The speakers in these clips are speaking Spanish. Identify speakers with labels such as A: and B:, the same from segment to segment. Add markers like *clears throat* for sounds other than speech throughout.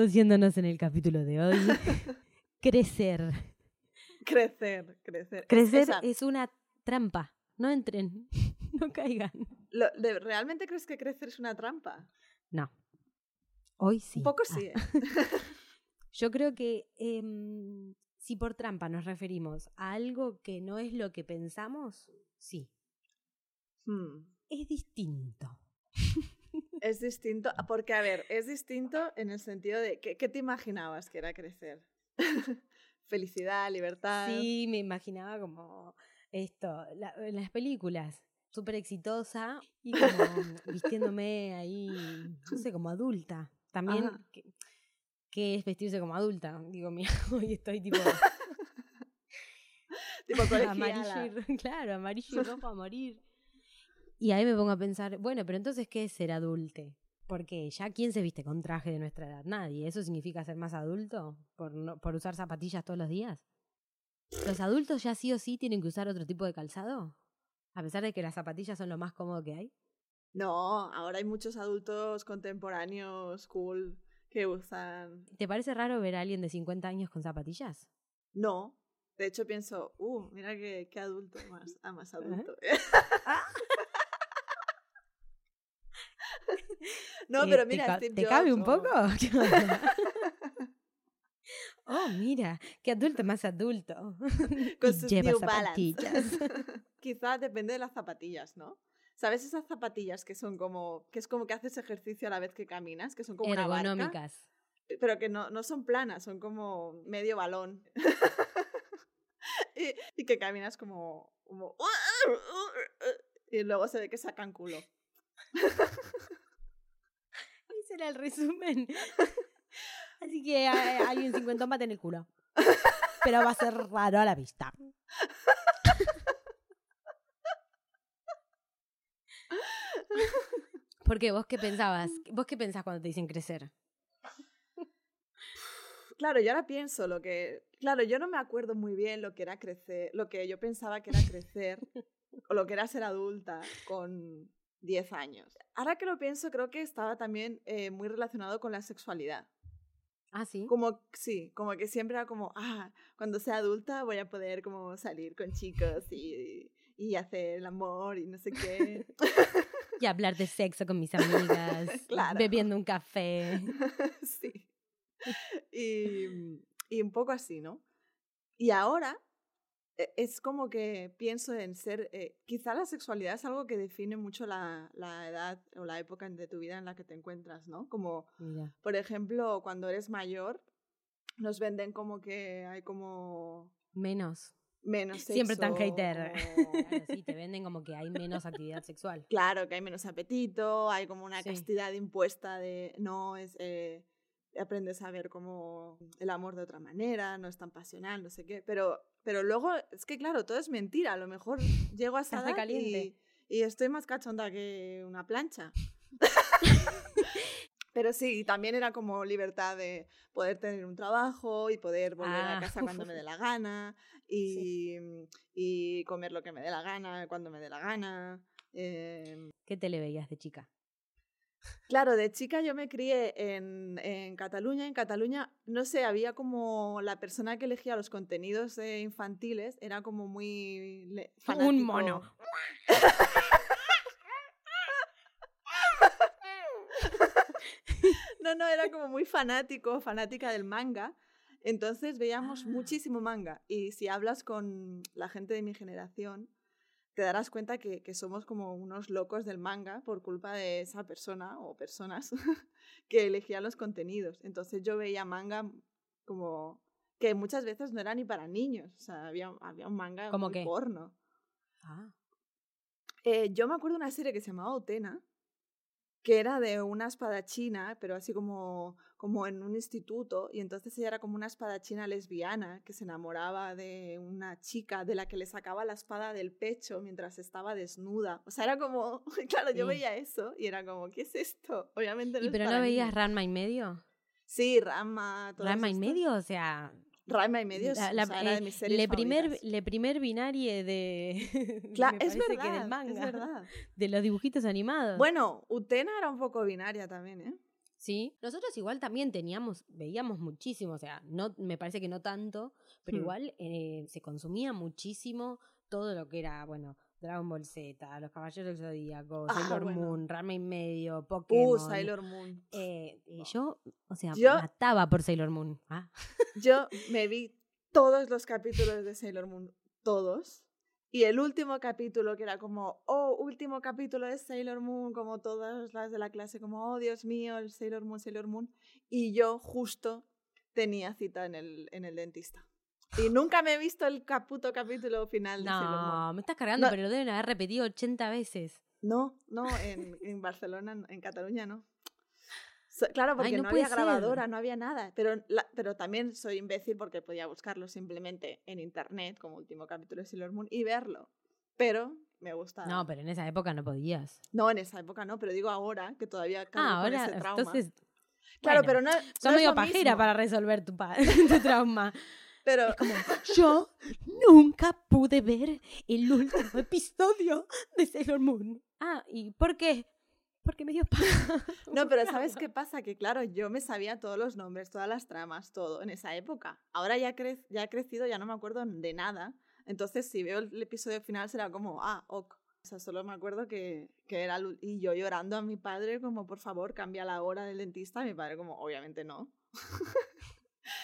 A: Introduciéndonos en el capítulo de hoy. *laughs* Crecer.
B: Crecer, crecer.
A: Crecer es una trampa. No entren, *laughs* no caigan.
B: lo- de- ¿Realmente crees que crecer es una trampa?
A: No. Hoy sí.
B: Un poco
A: Ah.
B: sí, ¿eh? *laughs*
A: Yo creo que em, si por trampa nos referimos a algo que no es lo que pensamos, sí.
B: Hmm.
A: Es distinto.
B: Es distinto, porque a ver, es distinto en el sentido de, ¿qué, qué te imaginabas que era crecer? *laughs* Felicidad, libertad.
A: Sí, me imaginaba como esto, la- en las películas, súper exitosa y como *laughs* vistiéndome ahí, no sé, como adulta. También,
B: Ajá.
A: ¿qué, qué es vestirse como adulta? Digo, mira, *laughs* hoy estoy tipo
B: Tipo
A: amarillo, claro, amarillo y rojo a morir. Y ahí me pongo a pensar, bueno, pero entonces, ¿qué es ser adulte? Porque ya quién se viste con traje de nuestra edad, nadie. ¿Eso significa ser más adulto por, no- por usar zapatillas todos los días? ¿Los adultos ya sí o sí tienen que usar otro tipo de calzado? A pesar de que las zapatillas son lo más cómodo que hay.
B: No, ahora hay muchos adultos contemporáneos, cool, que usan...
A: ¿Te parece raro ver a alguien de 50 años con zapatillas?
B: No, de hecho pienso, uh, mira qué, qué adulto más, ah, más *laughs* adulto. *laughs* no,
A: Eh,
B: pero
A: ¿te
B: mira, Steve
A: ¿Te cabe un poco? *laughs* oh, mira, qué adulto más adulto. *laughs*
B: Con sus
A: lleva zapatillas. *laughs*
B: Quizá depende de las zapatillas, ¿no? ¿Sabes esas zapatillas que son como, que es como que haces ejercicio a la vez que caminas, que son como una barca?
A: Ergonómicas.
B: pero que no, no son planas, son como medio balón. y, y que caminas como, como... Y luego se ve que sacan culo.
A: Ese era el resumen. *laughs* Así que a- alguien cincuentón mate en el culo. Pero va a ser raro a la vista. *laughs* ¿Por qué? ¿Vos qué pensabas? ¿Vos qué pensás cuando te dicen crecer?
B: Claro, yo ahora pienso lo que... Claro, yo no me acuerdo muy bien lo que era crecer, lo que yo pensaba que era crecer, *laughs* o lo que era ser adulta con 10 años. Ahora que lo pienso, creo que estaba también eh, muy relacionado con la sexualidad.
A: Ah, sí.
B: Como, sí, como que siempre era como, ah, cuando sea adulta voy a poder como salir con chicos y, y hacer el amor y no sé qué. *laughs*
A: Y hablar de sexo con mis amigas.
B: Claro.
A: Bebiendo un café. *laughs*
B: sí. Y, y un poco así, ¿no? Y ahora es como que pienso en ser, eh, quizá la sexualidad es algo que define mucho la, la edad o la época de tu vida en la que te encuentras, ¿no? Como
A: Mira.
B: Por ejemplo, cuando eres mayor, nos venden como que hay como
A: Menos.
B: menos sexo. *laughs*
A: Siempre tan hater. Claro, sí, te venden como que hay menos actividad sexual.
B: Claro, que hay menos apetito, hay como una
A: Sí.
B: castidad impuesta de no es... eh, aprendes a ver como el amor de otra manera, no es tan pasional, no sé qué. Pero, pero luego, es que claro, todo es mentira. A lo mejor *laughs* llego a esa edad
A: caliente.
B: y, y estoy más cachonda que una plancha. *laughs* Pero sí, también era como libertad de poder tener un trabajo y poder volver
A: Ah.
B: a casa cuando me dé *laughs* la gana y, y comer lo que me dé la gana cuando me dé la gana. em,
A: ¿Qué te le veías de chica?
B: Claro, de chica yo me crié en, en Cataluña. En Cataluña, no sé, había como la persona que elegía los contenidos eh, infantiles, era como muy... le- *laughs*
A: Un mono.
B: No, no, era como muy fanático, fanática del manga. Entonces veíamos
A: Ah.
B: muchísimo manga. Y si hablas con la gente de mi generación, te darás cuenta que, que somos como unos locos del manga por culpa de esa persona o personas *laughs* que elegían los contenidos. Entonces yo veía manga como que muchas veces no era ni para niños. O sea, había, había un manga
A: ¿Cómo
B: muy
A: qué?
B: porno.
A: Ah.
B: Eh, yo me acuerdo de una serie que se llamaba Utena, que era de una espadachina, pero así como, como en un instituto, y entonces ella era como una espadachina lesbiana que se enamoraba de una chica de la que le sacaba la espada del pecho mientras estaba desnuda. O sea, era como, *laughs* claro, yo
A: Sí.
B: veía eso y era como, ¿qué es esto? Obviamente no
A: ¿Y
B: es
A: pero no veías. Ranma y medio?
B: Sí, todas
A: ¿Rama y medio? O sea,
B: Rama y medio,
A: la,
B: o
A: la-
B: sea, de
A: eh,
B: mis series
A: le primer, le primer binarie de. *laughs*
B: Cla-
A: me
B: es
A: parece
B: verdad,
A: que del manga.
B: es verdad. *laughs*
A: De los dibujitos animados.
B: Bueno, Utena era un poco binaria también, ¿eh?
A: Sí, nosotros igual también teníamos, veíamos muchísimo, o sea, no, me parece que no tanto, pero
B: Hmm.
A: igual eh, se consumía muchísimo todo lo que era, bueno, Dragon Ball Z, Los Caballeros del Zodíaco,
B: Ah,
A: Sailor
B: bueno.
A: Moon, Rama y medio, Pokémon.
B: Uh, Sailor Moon.
A: Eh, eh, yo, o sea,
B: Yo-
A: mataba por Sailor Moon. Ah, *laughs*
B: Yo me vi todos los capítulos de Sailor Moon, todos. Y el último capítulo, que era como, oh, último capítulo de Sailor Moon, como todas las de la clase, como, oh, Dios mío, el Sailor Moon, Sailor Moon. Y yo justo tenía cita en el, en el dentista. Y nunca me he visto el caputo capítulo final de
A: no, me estás cargando,
B: No.
A: pero lo deben haber repetido 80 veces.
B: No, no, en, en Barcelona, no, en Cataluña no. So- claro, porque
A: no
B: no,
A: puede
B: había
A: ser.
B: grabadora, no había nada. Pero, la- pero también soy imbécil porque podía buscarlo simplemente en internet, como último capítulo de Sailor Moon, y verlo. Pero me gusta.
A: No, pero en esa época no podías.
B: No, en esa época no, pero digo ahora que todavía
A: Ah,
B: con ese trauma.
A: entonces.
B: claro,
A: bueno,
B: pero no.
A: Son
B: no
A: medio pajera
B: mismo,
A: para resolver tu, *laughs* tu trauma.
B: Pero
A: Es como, *laughs* yo nunca pude ver el último episodio de Sailor Moon. Ah, ¿y por qué? Porque me dio paja. *laughs*
B: No, pero ¿sabes *laughs* qué pasa? Que claro, yo me sabía todos los nombres, todas las tramas, todo en esa época. Ahora ya, cre- ya he crecido, ya no me acuerdo de nada. Entonces, si veo el episodio final, será como, ah, ok. O sea, solo me acuerdo que, que era... Y yo llorando a mi padre, como, por favor, cambia la hora del dentista. Mi padre, como, obviamente no.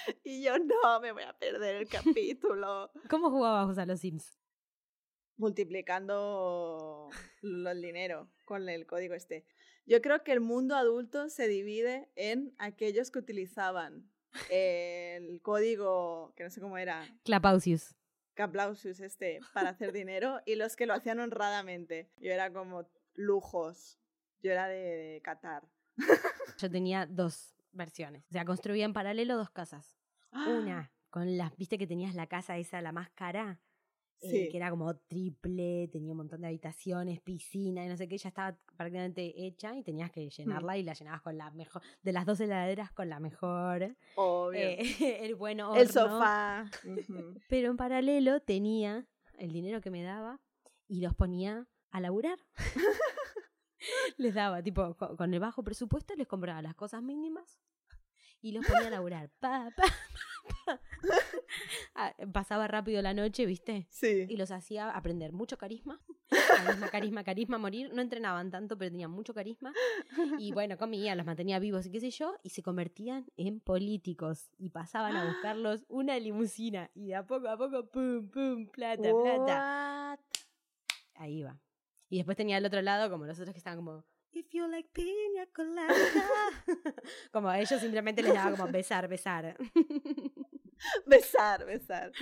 B: *laughs* y yo, no, me voy a perder el capítulo. *laughs*
A: ¿Cómo jugabas a los Sims?
B: multiplicando el dinero con el código este. Yo creo que el mundo adulto se divide en aquellos que utilizaban el código, que no sé cómo era,
A: Clapausius.
B: Caplausius este, para hacer dinero, y los que lo hacían honradamente. Yo era como lujos. Yo era de, de Qatar.
A: Yo tenía dos versiones. O sea, construía en paralelo dos casas. Una con las, viste que tenías la casa esa, la más cara, eh,
B: Sí.
A: que era como triple, tenía un montón de habitaciones, piscina y no sé qué, ya estaba prácticamente hecha y tenías que llenarla y la llenabas con la mejor, de las dos heladeras con la mejor,
B: Obvio.
A: eh, *laughs* el bueno
B: el sofá.
A: Pero en paralelo tenía el dinero que me daba y los ponía a laburar. *laughs* les daba, tipo, co- con el bajo presupuesto les compraba las cosas mínimas y los ponía a laburar. Pa, pa, pa, pa. Ah, Pasaba rápido la noche, ¿viste?
B: Sí.
A: Y los hacía aprender mucho carisma. Carisma, carisma, carisma, morir. No entrenaban tanto, pero tenían mucho carisma. Y bueno, comían, los mantenía vivos y qué sé yo. Y se convertían en políticos. Y pasaban a buscarlos una limusina. Y de a poco a poco, pum, pum, plata, plata.
B: What?
A: Ahí va. Y después tenía al otro lado como los otros que estaban como... If you like piña colada. *laughs* como a ellos simplemente les daba como besar, besar. *laughs*
B: Besar, besar.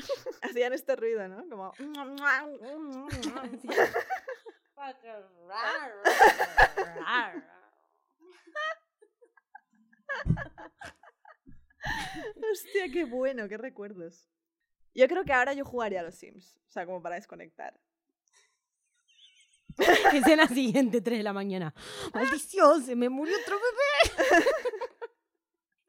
B: Hacían este ruido, ¿no? Como... *laughs* Hostia, qué bueno, qué recuerdos. Yo creo que ahora yo jugaría a los Sims. O sea, como para desconectar. *laughs*
A: Escena siguiente, 3 de la mañana. ¡Maldición! ¡Se me murió otro bebé! *laughs*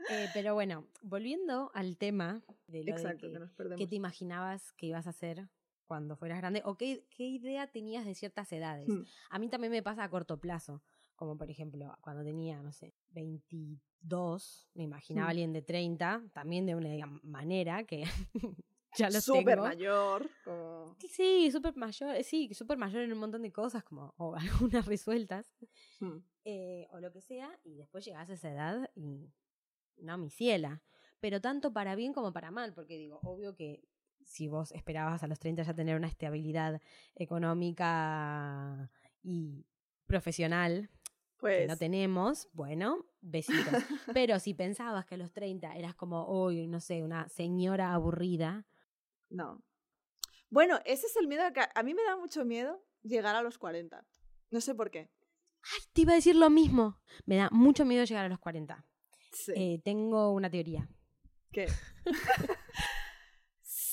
A: Eh, pero bueno, volviendo al tema de lo
B: Exacto,
A: de
B: que
A: que,
B: nos perdemos.
A: ¿qué te imaginabas que ibas a hacer cuando fueras grande? ¿O qué, qué idea tenías de ciertas edades?
B: Hmm.
A: A mí también me pasa a corto plazo. Como por ejemplo, cuando tenía, no sé, 22, me imaginaba a
B: Hmm.
A: alguien de 30, también de una manera que *laughs* ya tengo.
B: mayor. Como...
A: Sí, súper mayor, eh, sí, súper mayor en un montón de cosas, como, o *laughs* algunas resueltas,
B: Hmm.
A: eh, o lo que sea, y después llegás a esa edad y no, mi ciela. Pero tanto para bien como para mal, porque digo, obvio que si vos esperabas a los 30 ya tener una estabilidad económica y profesional que
B: Pues...
A: no tenemos, bueno, besitos. *laughs* Pero si pensabas que a los 30 eras como, uy, no sé, una señora aburrida,
B: No. Bueno, ese es el miedo que a mí me da mucho miedo llegar a los 40. No sé por qué.
A: te iba a decir lo mismo. Me da mucho miedo llegar a los 40.
B: Sí.
A: Eh, tengo una teoría.
B: ¿Qué? *laughs*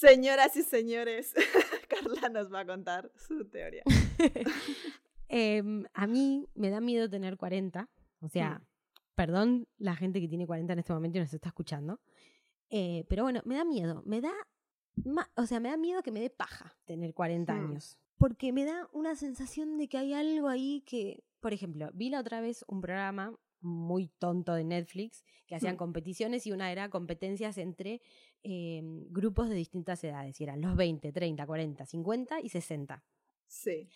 B: Señoras y señores, *laughs* Carla nos va a contar su teoría. *laughs*
A: Em, a mí me da miedo tener 40. O sea, perdón la gente que tiene 40 en este momento y nos está escuchando. Eh, pero bueno, me da miedo. Me da. O sea, me da miedo que me dé paja tener 40
B: Mm.
A: años. Porque me da una sensación de que hay algo ahí que. Por ejemplo, vi la otra vez un programa muy tonto de Netflix, que hacían
B: Hmm.
A: competiciones y una era competencias entre eh, grupos de distintas edades, y eran los 20, 30, 40, 50 y 60.
B: Sí.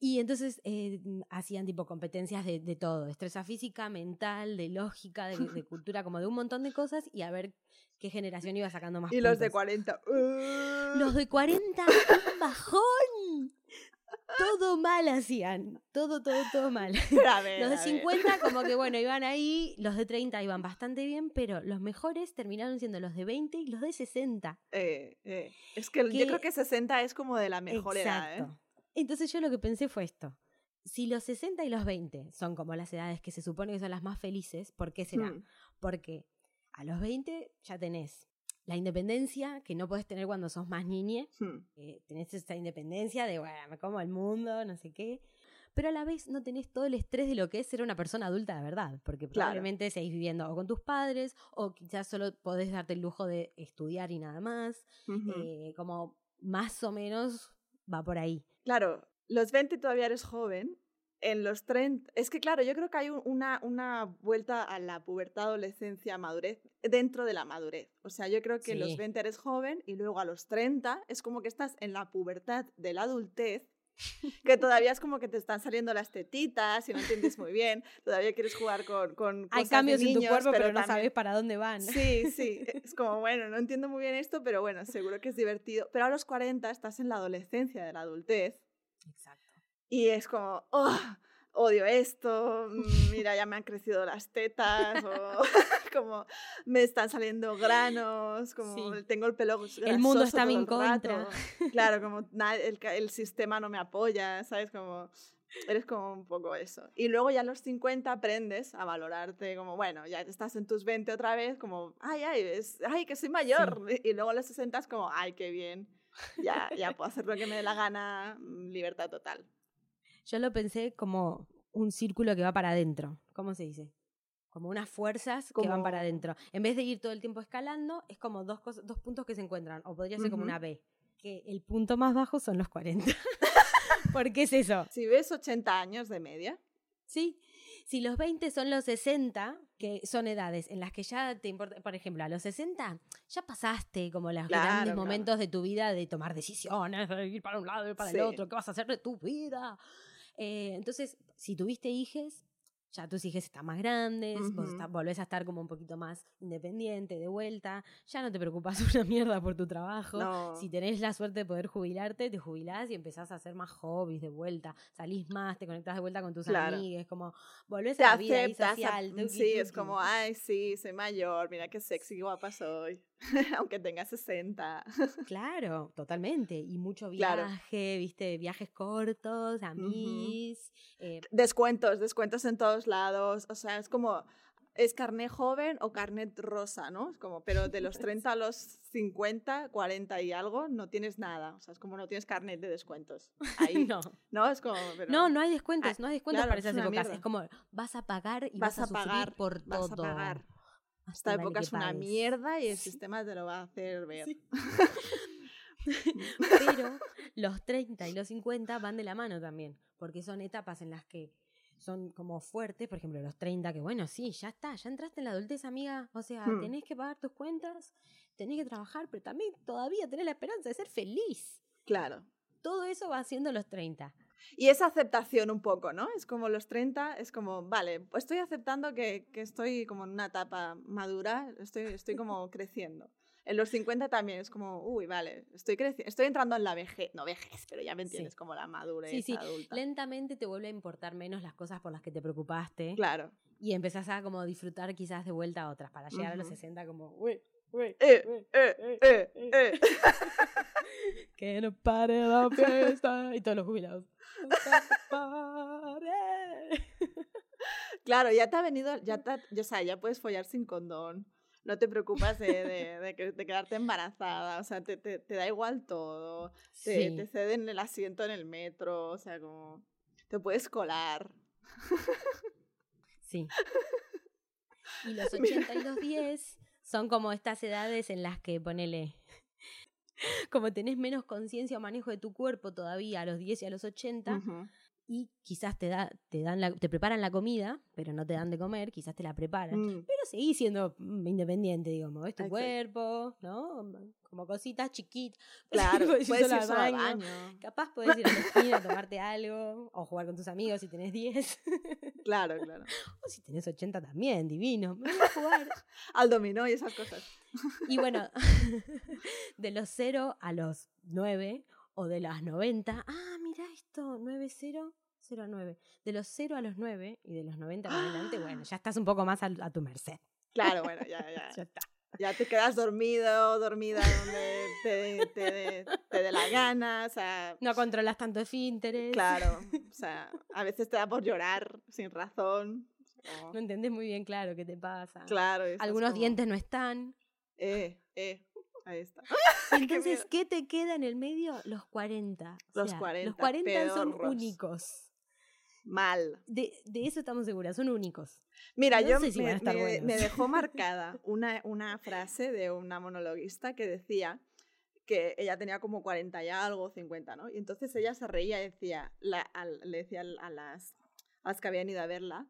A: Y entonces eh, mm, hacían tipo competencias de, de todo, destreza física, mental, de lógica, de, de *laughs* cultura, como de un montón de cosas y a ver qué generación iba sacando más
B: Y los de
A: puntos.
B: 40.
A: Los de 40, un bajón. Todo mal hacían, todo, todo, todo mal. *laughs*
B: Ver,
A: Los de
B: a ver.
A: 50 como que bueno, iban *laughs* ahí, los de 30 iban bastante bien, pero los mejores terminaron siendo los de 20 y los de 60.
B: Eh, eh. Es que
A: Que-
B: yo creo que 60 es como de la mejor edad, ¿eh?
A: Entonces yo lo que pensé fue esto. Si los 60 y los 20 son como las edades que se supone que son las más felices, ¿por qué será?
B: Hmm.
A: Porque a los 20 ya tenés la independencia que no podés tener cuando sos más niñe. Eh, tenés esa independencia de, bueno, me como el mundo, no sé qué. Pero a la vez no tenés todo el estrés de lo que es ser una persona adulta de verdad, porque
B: Claro.
A: probablemente seguís viviendo o con tus padres, o quizás solo podés darte el lujo de estudiar y nada más. Eh, como más o menos va por ahí.
B: Claro, los 20 todavía eres joven. En los 30. Es que, claro, yo creo que hay un- una, una vuelta a la pubertad, adolescencia, madurez dentro de la madurez. O sea, yo creo que en los
A: Sí.
B: 20 eres joven y luego a los 30 es como que estás en la pubertad de la adultez. *laughs* Que todavía es como que te están saliendo las tetitas y no entiendes muy bien. Todavía quieres jugar con, con
A: Hay
B: cosas de
A: cambios en tu cuerpo, pero, no
B: también-
A: sabes para dónde van.
B: Sí, sí. *laughs* Es como, bueno, no entiendo muy bien esto, pero bueno, seguro que es divertido. Pero a los 40 estás en la adolescencia de la adultez
A: Exacto.
B: y es como, oh, odio esto, mm, mira, ya me han crecido las tetas, o *laughs* como me están saliendo granos, como
A: Sí.
B: tengo el pelo
A: El mundo está en
B: rato.
A: contra. *laughs*
B: Claro, como el sistema no me apoya, ¿sabes? Como eres como un poco eso. Y luego ya a los 50 aprendes a valorarte como, bueno, ya estás en tus 20 otra vez, como, ay, ay, es, ay, que soy mayor. Y luego a los 60 es como, ay, qué bien, ya, ya puedo hacer lo que me dé la gana, mm, libertad total.
A: Yo lo pensé como un círculo que va para adentro. ¿Cómo se dice? Como unas fuerzas que van para
B: Como-
A: adentro. En vez de ir todo el tiempo escalando, es como dos, cosas, dos puntos que se encuentran. O podría ser como
B: Ujú.
A: una B. Que el punto más bajo son los 40. ¿Por qué es eso?
B: Si ves 80 años de media,
A: Sí. Si los 20 son los 60, que son edades en las que ya te importa, por ejemplo, a los 60 ya pasaste como los
B: Claro,
A: grandes
B: claro.
A: momentos de tu vida de tomar decisiones, de ir para un lado y para
B: Sí.
A: el otro, qué vas a hacer de tu vida. Eh, entonces, si tuviste hijes, ya tus hijos están más grandes, vos
B: Ujú.
A: está- volvés a estar como un poquito más independiente, de vuelta, ya no te preocupas *laughs* una mierda por tu trabajo.
B: no.
A: Si tenés la suerte de poder jubilarte, te jubilás y empezás a hacer más hobbies de vuelta, salís más, te conectás de vuelta con tus
B: Claro.
A: amigues, como volvés
B: te
A: a la vida
B: aceptas,
A: social.
B: a-
A: tuki,
B: sí, es como, ay, sí, soy mayor, mira qué sexy, qué guapa soy, *laughs* aunque tenga 60.
A: Claro, totalmente. Y mucho
B: Claro.
A: viaje, viste, viajes cortos, amigos. eh,
B: Descuentos, descuentos en todos lados. O sea, es como, es carnet joven o carnet rosa, ¿no? Es como, pero de los *laughs* 30 a los 50, 40 y algo, no tienes nada. O sea, es como no tienes carnet de descuentos. Ahí, *laughs*
A: no.
B: ¿no? Es como, pero
A: no, no hay descuentos,
B: Ah,
A: no hay descuentos
B: claro,
A: para
B: es
A: esas
B: una
A: épocas.
B: mierda.
A: Es como vas a pagar y vas,
B: vas a pagar
A: por
B: vas a
A: todo.
B: pagar. Esta época es una mierda y el sistema te lo va a hacer ver.
A: Sí. *laughs* Pero los 30 y los 50 van de la mano también, porque son etapas en las que son como fuertes, por ejemplo, los 30, que bueno, sí, ya está, ya entraste en la adultez, amiga, o sea,
B: Hmm.
A: tenés que pagar tus cuentas, tenés que trabajar, pero también todavía tenés la esperanza de ser feliz.
B: Claro.
A: Todo eso va haciendo los 30.
B: Y esa aceptación un poco, ¿no? Es como los 30, es como, vale, estoy aceptando que, que estoy como en una etapa madura, estoy, estoy *laughs* como creciendo. En los 50 también es como, uy, vale, estoy creciendo, estoy entrando en la vejez, no vejez, pero ya me entiendes,
A: Sí.
B: como la madurez
A: Sí, sí,
B: adulta.
A: Lentamente te vuelve a importar menos las cosas por las que te preocupaste
B: Claro.
A: y empezás a como disfrutar quizás de vuelta a otras para llegar a los
B: Ujú.
A: 60 como, uy,
B: Eh, eh, eh,
A: uy".
B: eh. *laughs*
A: Que no pare la *laughs* fiesta. y todos los jubilados.
B: Claro, ya te ha venido, ya te, ya, o sea, ya puedes follar sin condón. No te preocupas de, de, de de quedarte embarazada, o sea, te, te, te da igual todo. Te,
A: Sí.
B: te ceden el asiento en el metro, o sea, como te puedes colar.
A: Sí. *laughs* Y los
B: Mira.
A: 80 y los 10 son como estas edades en las que ponele. *laughs* Como tenés menos conciencia o manejo de tu cuerpo todavía a los 10 y a los 80,
B: Ujú.
A: Y quizás te, da, te, dan la- te preparan la comida, pero no te dan de comer, quizás te la preparan.
B: Mm,
A: Pero seguís siendo mm, independiente, digamos, es tu
B: Exacto.
A: cuerpo, ¿no? Como cositas chiquitas. *laughs*
B: Claro, puedes ir
A: al baño.
B: baño.
A: Capaz podés ir a la esquina a tomarte algo, o jugar con tus amigos si tenés 10. *laughs*
B: Claro, claro. *laughs*
A: o si tenés 80 también, divino. Me voy a jugar.
B: Al dominó y esas cosas.
A: Y bueno, de los 0 a los 9 o de las 90. Ah, mira esto, 9-0, 0 a 9. De los 0 a los 9 y de los 90 en adelante, bueno, ya estás un poco más al- a, tu merced.
B: Claro, bueno, ya, ya. *laughs*
A: Ya está.
B: Ya te quedas dormido, dormida donde te, te, te dé la gana, o sea,
A: No controlas tanto esfínteres.
B: claro, o *laughs* sea, a veces te da por llorar sin razón. o-
A: No entendés muy bien, claro, qué te pasa.
B: claro.
A: Algunos
B: como,
A: dientes no están.
B: Eh, eh, *laughs*
A: Entonces. ¿qué, te queda en el medio? Los 40. O
B: Los
A: sea,
B: 40,
A: Los 40 son únicos.
B: Mal.
A: De, de eso estamos seguras, son únicos.
B: Mira,
A: No
B: yo
A: sé si
B: me, dejó *laughs* marcada una, una frase de una monologuista que decía que ella tenía como 40 y algo, 50, ¿no? Y entonces ella se reía y decía, la- al- le decía a las, a las que habían ido a verla,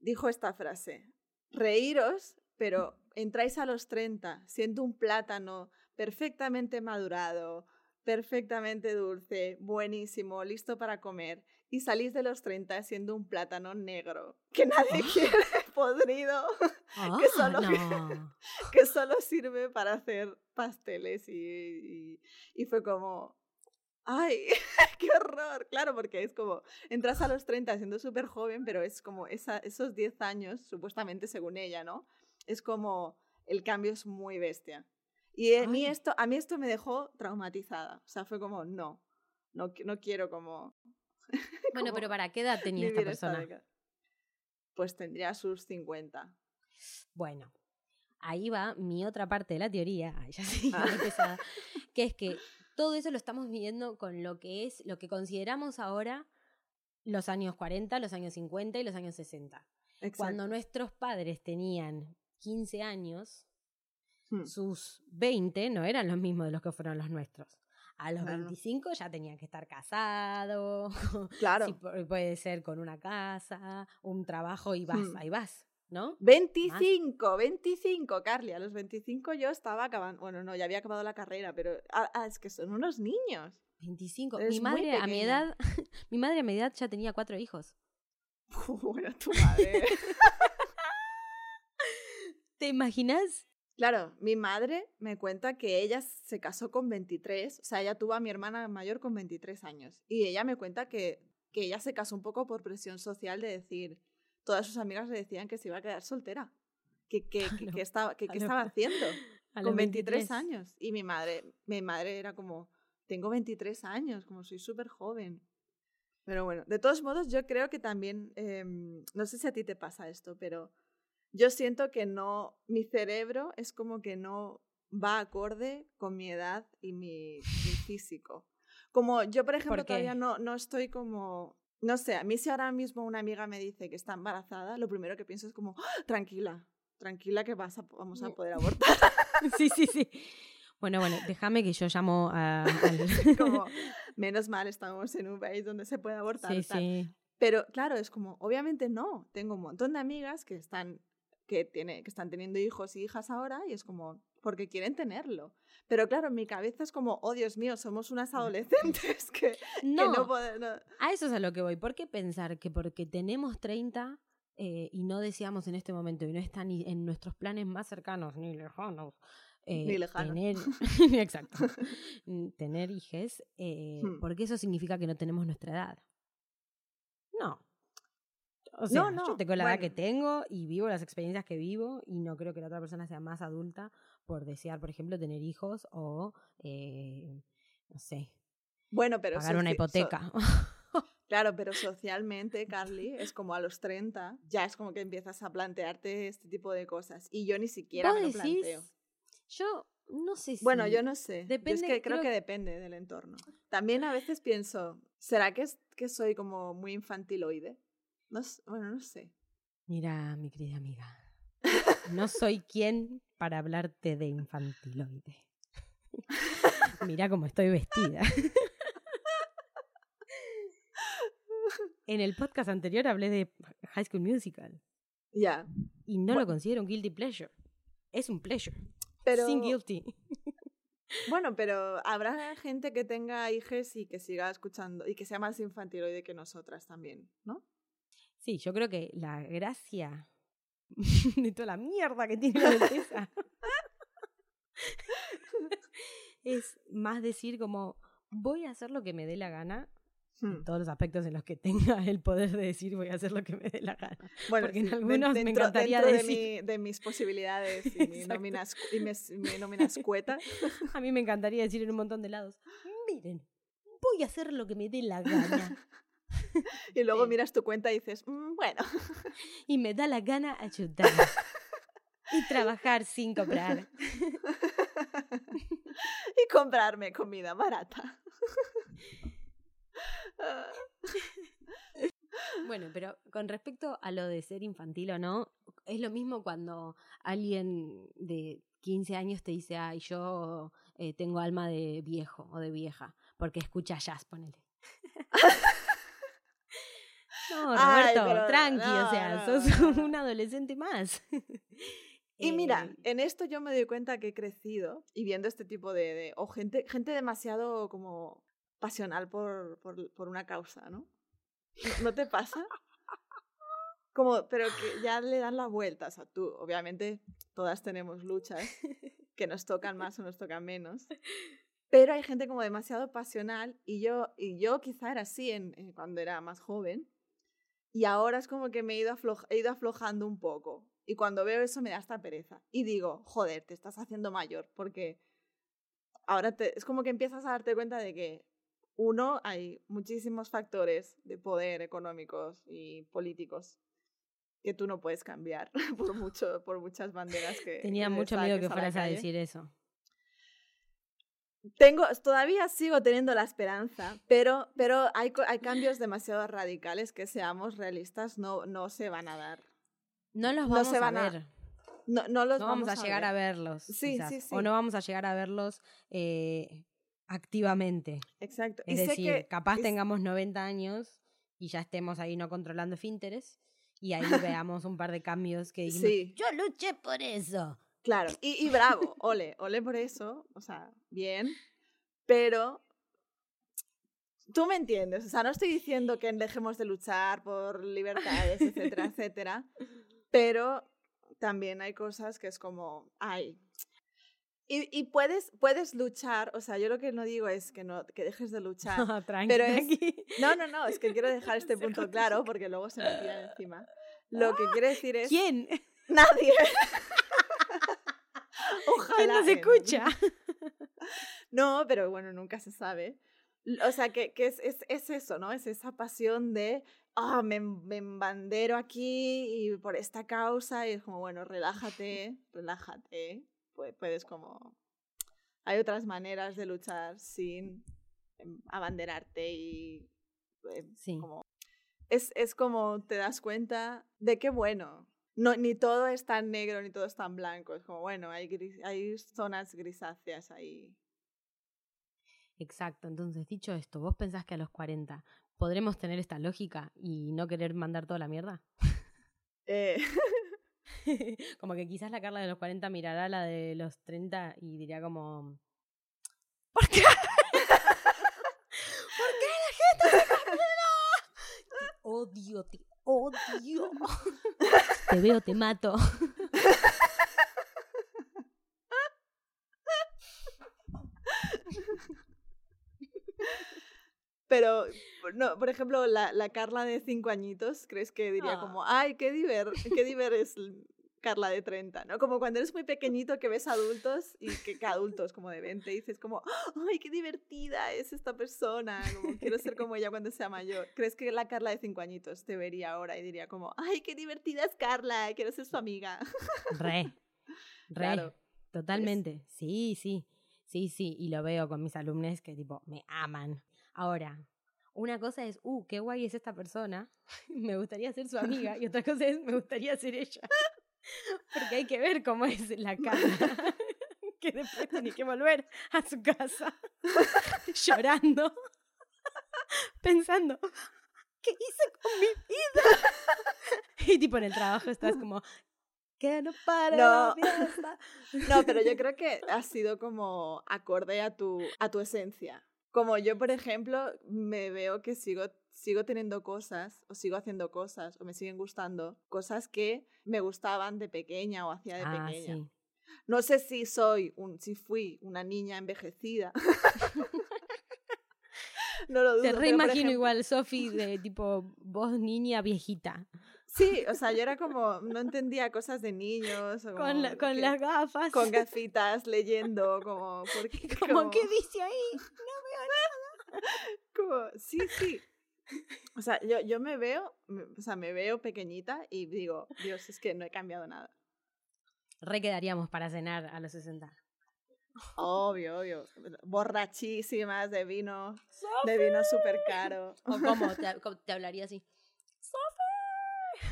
B: dijo esta frase, reíros, pero entráis a los 30 siendo un plátano perfectamente madurado, perfectamente dulce, buenísimo, listo para comer, y salís de los 30 siendo un plátano negro, que nadie quiere, *laughs* podrido,
A: Ah,
B: solo- *laughs*
A: no.
B: que solo sirve para hacer pasteles y, y, y fue como, ay, *laughs* qué horror, claro, porque es como, entras a los 30 siendo súper joven, pero es como esa, esos 10 años, supuestamente según ella, ¿no? Es como, el cambio es muy bestia. Y a mí, esto, a mí esto me dejó traumatizada, o sea, fue como, no, no, no quiero como... *laughs*
A: Bueno,
B: como
A: pero ¿para qué edad tenía esta persona?
B: Pues tendría sus 50.
A: Bueno, ahí va mi otra parte de la teoría, ay, ya *laughs* sé,
B: Ah.
A: pesada, *laughs* que es que todo eso lo estamos midiendo con lo que es, lo que consideramos ahora los años 40, los años 50 y los años 60. Cuando
B: Exacto.
A: nuestros padres tenían 15 años,
B: Hmm.
A: sus 20 no eran los mismos de los que fueron los nuestros. A los
B: Claro.
A: 25 ya tenían que estar casados, *laughs*
B: Claro.
A: sí, puede ser con una casa, un trabajo y vas,
B: Hmm.
A: ahí vas, ¿no?
B: 25, 25, Carly. A los 25 yo estaba acabando. Bueno, no, ya había acabado la carrera, pero ah, ah, es que son unos niños.
A: 25.
B: Eres
A: Mi madre a mi edad, *laughs* mi madre a mi edad ya tenía cuatro hijos. *laughs*
B: bueno, tu madre.
A: ¿Te imaginas?
B: claro, mi madre me cuenta que ella se casó con 23. O sea, ella tuvo a mi hermana mayor con 23 años. Y ella me cuenta que, que ella se casó un poco por presión social de decir. Todas sus amigas le decían que se iba a quedar soltera. Que, *laughs* que, que, que estaba, que, qué
A: lo-
B: estaba haciendo. *laughs*
A: A
B: con
A: los
B: 23, años. Y mi madre, mi madre era como, tengo 23 años, como soy súper joven. Pero bueno, de todos modos, yo creo que también, em, no sé si a ti te pasa esto, pero yo siento que no, mi cerebro es como que no va acorde con mi edad y mi, mi físico. Como yo, por ejemplo,
A: qué?
B: todavía no, no estoy como, no sé, a mí si ahora mismo una amiga me dice que está embarazada, lo primero que pienso es como, "Ah, tranquila, tranquila que vas a, vamos a
A: Mm.
B: poder abortar. *laughs*
A: Sí, sí, sí. Bueno, bueno, déjame que yo llamo a... *laughs* al-
B: como, *laughs* menos mal estamos en un país donde se puede abortar.
A: Sí,
B: tal.
A: sí.
B: Pero claro, es como, obviamente no. Tengo un montón de amigas que están, que tiene, que están teniendo hijos y hijas ahora y es como, porque quieren tenerlo. Pero claro, en mi cabeza es como, oh Dios mío, somos unas adolescentes *laughs* que, *laughs* que
A: No,
B: no podemos...
A: a eso es a lo que voy. ¿Por qué pensar que porque tenemos 30 eh, y no deseamos en este momento y no está ni en nuestros planes más cercanos ni lejanos? eh,
B: Ni lejanos.
A: Tener, *laughs* exacto. mm, tener hijes, eh,
B: Hmm.
A: porque eso significa que no tenemos nuestra edad. No. O sea,
B: no,
A: yo tengo la edad que tengo y vivo las experiencias que vivo y no creo que la otra persona sea más adulta por desear, por ejemplo, tener hijos o, eh, no sé,
B: Bueno, pero...
A: pagar una
B: so-
A: hipoteca. *laughs*
B: claro, pero socialmente, Carly, es como a los 30, ya es como que empiezas a plantearte este tipo de cosas. Y yo ni siquiera
A: ¿Vos
B: me lo
A: decís?
B: planteo.
A: Yo no sé si...
B: Bueno, yo no sé. Yo
A: Depende,
B: es que creo
A: creo-
B: que depende del entorno. También a veces pienso, ¿será que, es, que soy como muy infantiloide? No, bueno, no sé.
A: Mira, mi querida amiga, *laughs* no soy quien para hablarte de infantiloide. *laughs* Mira cómo estoy vestida. *laughs* En el podcast anterior hablé de High School Musical.
B: Ya.
A: Y no lo considero un guilty pleasure. Es un pleasure.
B: Pero,
A: Sin guilty.
B: bueno, pero habrá gente que tenga hijos y que siga escuchando y que sea más infantiloide que nosotras también, ¿no?
A: Sí, yo creo que la gracia *laughs* de toda la mierda que tiene la Bethesda *laughs* es más decir como voy a hacer lo que me dé la gana en
B: Hmm.
A: todos los aspectos en los que tenga el poder de decir voy a hacer lo que me dé la gana.
B: Bueno,
A: porque en algunos me
B: dentro,
A: encantaría
B: dentro
A: decir-
B: de, mi- de mis posibilidades *laughs* y mi nómina, y mi nómina escueta.
A: A mí me encantaría decir en un montón de lados, miren, voy a hacer lo que me dé la gana *laughs*
B: Y luego
A: Sí.
B: miras tu cuenta y dices, "Mm, bueno, *laughs*
A: y me da la gana ayudar y trabajar sin cobrar. *laughs*
B: y comprarme comida barata.
A: Bueno, pero con respecto a lo de ser infantil o no, es lo mismo cuando alguien de 15 años te dice, ay, yo eh, tengo alma de viejo o de vieja, porque escucha jazz, ponele. No,
B: Ay,
A: Roberto,
B: pero
A: tranqui,
B: no,
A: o sea,
B: no,
A: sos *laughs* un adolescente más. *laughs*
B: Y mira,
A: Eh,
B: en esto yo me doy cuenta que he crecido y viendo este tipo de... de- o gente, gente demasiado como pasional por, por, por una causa, ¿no? ¿No- ¿No te pasa? Como, pero que ya le dan la vuelta. O sea, tú, obviamente, todas tenemos luchas *laughs* que nos tocan más o nos tocan menos. Pero hay gente como demasiado pasional y yo, y yo quizá era así en, en cuando era más joven. Y ahora es como que me he ido, afloj- he ido aflojando un poco. Y cuando veo eso me da esta pereza. Y digo, joder, te estás haciendo mayor. Porque ahora te, es como que empiezas a darte cuenta de que, uno, hay muchísimos factores de poder económicos y políticos que tú no puedes cambiar *laughs* por, mucho, por muchas banderas que...
A: Tenía mucho miedo que fueras a decir eso.
B: Tengo, todavía sigo teniendo la esperanza, pero, pero hay, hay cambios demasiado radicales que, seamos realistas, no, no se van a dar.
A: No los
B: No
A: vamos
B: se
A: a
B: van a-
A: ver.
B: No, no los
A: no vamos, a llegar a verlos.
B: Sí,
A: quizás,
B: sí, sí.
A: O no vamos a llegar a verlos eh, activamente.
B: Exacto.
A: Es
B: y sé
A: decir,
B: que
A: capaz
B: es-
A: tengamos 90 años y ya estemos ahí no controlando finteres y ahí veamos un par de cambios que dijimos,
B: Sí.
A: yo luché por eso.
B: Claro, y, y bravo, ole, ole por eso, o sea, bien, pero tú me entiendes, o sea, no estoy diciendo que dejemos de luchar por libertades, etcétera, *laughs* etcétera, pero también hay cosas que es como, ay. Y, y puedes, puedes luchar, o sea, yo lo que no digo es que, no, que dejes de luchar. *laughs*
A: Tranqui,
B: Pero es-
A: tranqui.
B: No, no, no, es que quiero dejar este *laughs* punto claro porque luego se me tiran encima. Lo que quiero decir es...
A: ¿Quién?
B: Nadie. *laughs* Ojalá.
A: ¿Quién nos
B: eh,
A: escucha? *laughs*
B: No, pero bueno, nunca se sabe. O sea, que, que es, es, es eso, ¿no? Es esa pasión de, ah, me, me embandero aquí y por esta causa y es como, bueno, *laughs* relájate, relájate. Pu- Puedes como... Hay otras maneras de luchar sin em, abanderarte y... eh,
A: Sí.
B: como- es, es como te das cuenta de que, bueno, no, ni todo es tan negro ni todo es tan blanco. Es como, bueno, hay, gris- hay zonas grisáceas ahí.
A: Exacto, entonces dicho esto, ¿vos pensás que a los 40 podremos tener esta lógica y no querer mandar toda la mierda?
B: Eh, *laughs* *laughs*
A: como que quizás la Carla de los 40 mirará la de los 30 y diría como... ¿Por qué? *laughs* ¿Por qué la gente se odio, te odio. *laughs* Te veo, te mato.
B: pero, no, por ejemplo, la, la Carla de cinco añitos, ¿crees que diría
A: Ah.
B: como, ay, qué diver, qué diver es Carla de 30, ¿no? Como cuando eres muy pequeñito que ves adultos y que, que *laughs* adultos como de 20 dices como, ay, qué divertida es esta persona, como quiero ser como ella cuando sea mayor. ¿Crees que la Carla de cinco añitos te vería ahora y diría como, ay, qué divertida es Carla, quiero ser su amiga?
A: Re, re,
B: Claro.
A: totalmente. Sí, sí, sí, sí. Y lo veo con mis alumnos que tipo me aman. Ahora, una cosa es, uh, qué guay es esta persona, *laughs* me gustaría ser su amiga, y otra cosa es, me gustaría ser ella. *laughs* Porque hay que ver cómo es la *laughs* cara. *laughs* que después tiene que volver a su casa llorando, pensando, ¿qué hice con mi vida? y tipo en el trabajo estás como, que no pare
B: No.
A: la.
B: No, pero yo creo que ha sido como acorde a tu, a tu esencia. Como yo, por ejemplo, me veo que sigo, sigo teniendo cosas, o sigo haciendo cosas, o me siguen gustando, cosas que me gustaban de pequeña o hacía de
A: Ah,
B: pequeña.
A: sí.
B: No sé si soy, un, si fui una niña envejecida. *laughs* no lo dudo.
A: Te reimagino
B: ejemplo-
A: igual, Sofi, de tipo voz niña viejita.
B: Sí, o sea, yo era como, no entendía cosas de niños. o
A: Con, la- con
B: que-
A: las gafas.
B: con *laughs* gafitas, leyendo, como, ¿por qué?
A: como, ¿qué dice ahí? *laughs*
B: como, sí, sí. O sea, yo, yo me veo, o sea, me veo pequeñita y digo, Dios, es que no he cambiado nada.
A: Re quedaríamos para cenar a los 60.
B: Obvio, obvio. Borrachísimas de vino, de vino súper caro.
A: ¿O cómo? Te, *laughs* te hablaría así.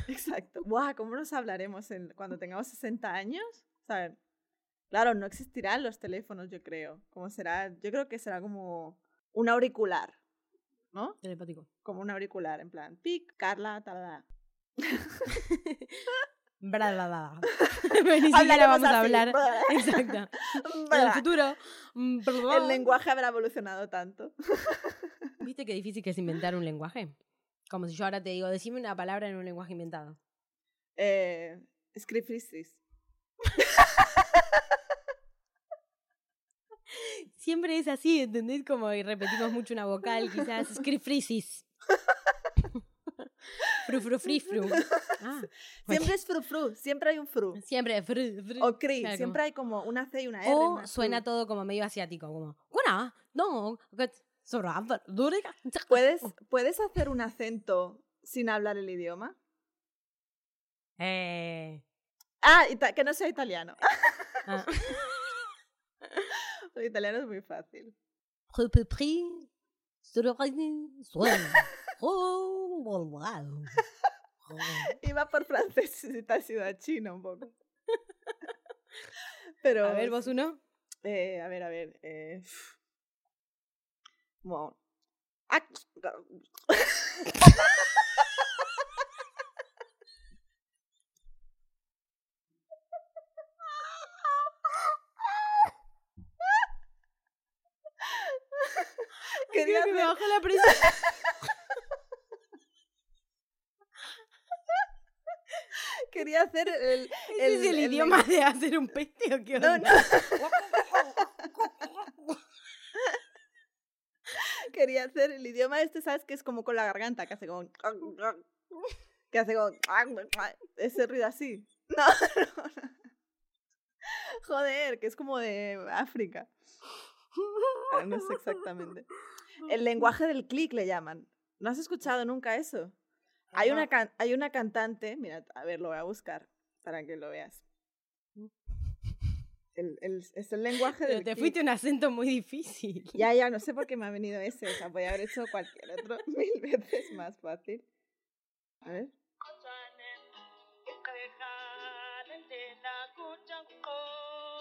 B: Exacto. Buah, ¿cómo nos hablaremos en- cuando tengamos 60 años? ¿Saben? Claro, no existirán los teléfonos, yo creo. Como será, yo creo que será como un auricular, ¿no?
A: Telepático.
B: Como un auricular, en plan, pic, Carla, tal,
A: Bla, bla, bla. Ni siquiera vamos a hablar. *laughs* Exacto. *laughs* En el futuro. mm,
B: El lenguaje habrá evolucionado tanto. *laughs*
A: ¿Viste qué difícil que es inventar un lenguaje? Como si yo ahora te digo, decime una palabra en un lenguaje inventado.
B: Eh.
A: Siempre es así, ¿entendés? Como repetimos mucho una vocal, quizás. Scrifrisis. fru, fru, fri, fru. Ah,
B: Siempre es fru fru, siempre hay un fru.
A: siempre fru, fru.
B: O cri,
A: Claro,
B: siempre hay como una C y una R.
A: O suena todo como medio asiático, como. "Guana, no, sobra, duriga".
B: ¿Puedes, ¿Puedes hacer un acento sin hablar el idioma?
A: Eh,
B: Ah, que no sea italiano.
A: ah. *laughs*
B: El italiano es muy fácil. *laughs*
A: Oh. *laughs*
B: Iba por francés y te has ido a chino un poco. *laughs* Pero,
A: A ver, vos uno.
B: eh, a ver, a ver. Eh, como- Ah, Quería
A: que me
B: hacer,
A: bajó la presión. *laughs*
B: quería hacer el,
A: ¿Ese es el, idioma de hacer un peste o qué
B: No,
A: onda?
B: no. *laughs* Quería hacer el idioma este, ¿sabes? Que es como con la garganta, que hace como... Que hace como... Ese ruido así. No, *laughs* no, no. Joder, que es como de África. Ah, No sé exactamente. El lenguaje del clic le llaman. ¿No has escuchado nunca eso? Hay una, can- hay una cantante, mira, a ver, lo voy a buscar para que lo veas. El, el- es el lenguaje
A: Pero
B: del
A: te
B: clic.
A: fuiste un acento muy difícil.
B: Ya, ya, no sé por qué me ha venido ese. O sea, podía haber hecho cualquier otro *laughs* mil veces más fácil. A ver.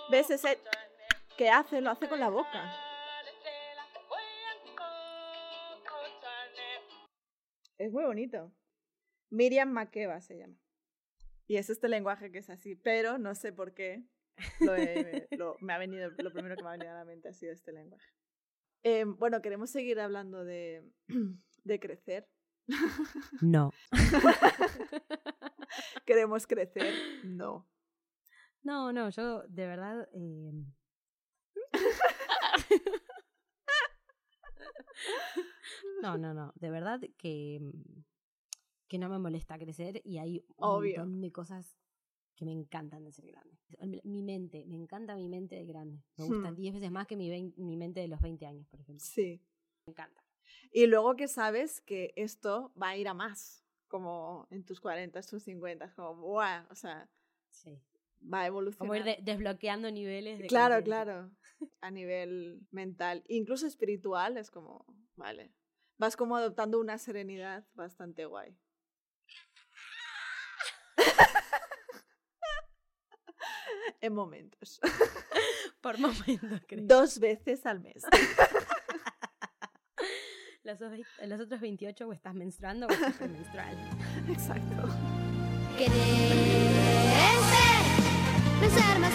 B: ¿Ves ese que hace? Lo hace con la boca. Es muy bonito. Miriam Makeba se llama. Y es este lenguaje que es así, pero no sé por qué. Lo he- *laughs* lo- me ha venido, lo primero que me ha venido a la mente ha sido este lenguaje. Eh, bueno, queremos seguir hablando de, *clears throat* de crecer.
A: No. *laughs*
B: ¿Queremos crecer? No.
A: No, no, yo de verdad. eh, *laughs* No, no, no. De verdad que, mm, que no me molesta crecer y hay un
B: Obvio.
A: montón de cosas que me encantan de ser grande. Mi mente, me encanta mi mente de grande. Me gusta
B: Hmm.
A: 10 veces más que mi, mi mente de los 20 años, por ejemplo.
B: Sí.
A: Me encanta.
B: Y luego que sabes que esto va a ir a más, como en tus 40, tus 50, como, ¡buah! O sea,
A: Sí.
B: va a evolucionar.
A: Como ir de- desbloqueando niveles de
B: Claro, claro. A nivel mental, incluso espiritual, es como, vale. Vas como adoptando una serenidad bastante guay. en momentos.
A: Por momentos, creo.
B: Dos veces al mes.
A: Los, o- los otros 28 o estás menstruando o estás premenstrual.
C: Exacto.
D: Más